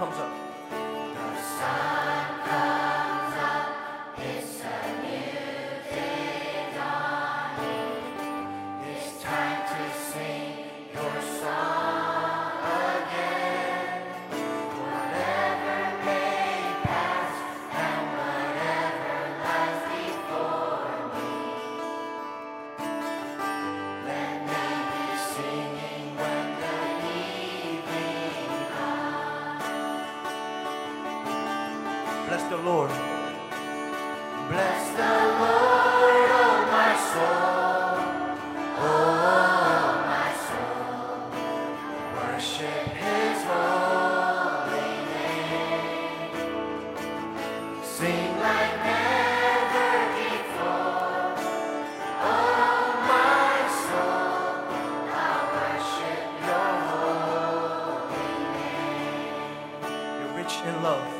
comes up. Bless the Lord. Bless the Lord, oh my soul, oh my soul. Worship His holy name. Sing like never before, oh my soul. I worship Your holy name. You're rich in love.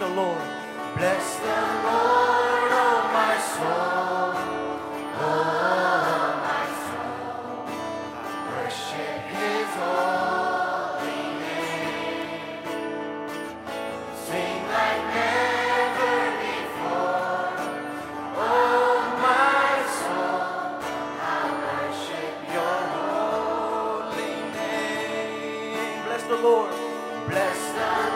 The Lord. Bless the Lord, oh my soul, oh my soul. Worship His holy name. Sing like never before, oh my soul. I worship Your holy name. Bless the Lord. Bless the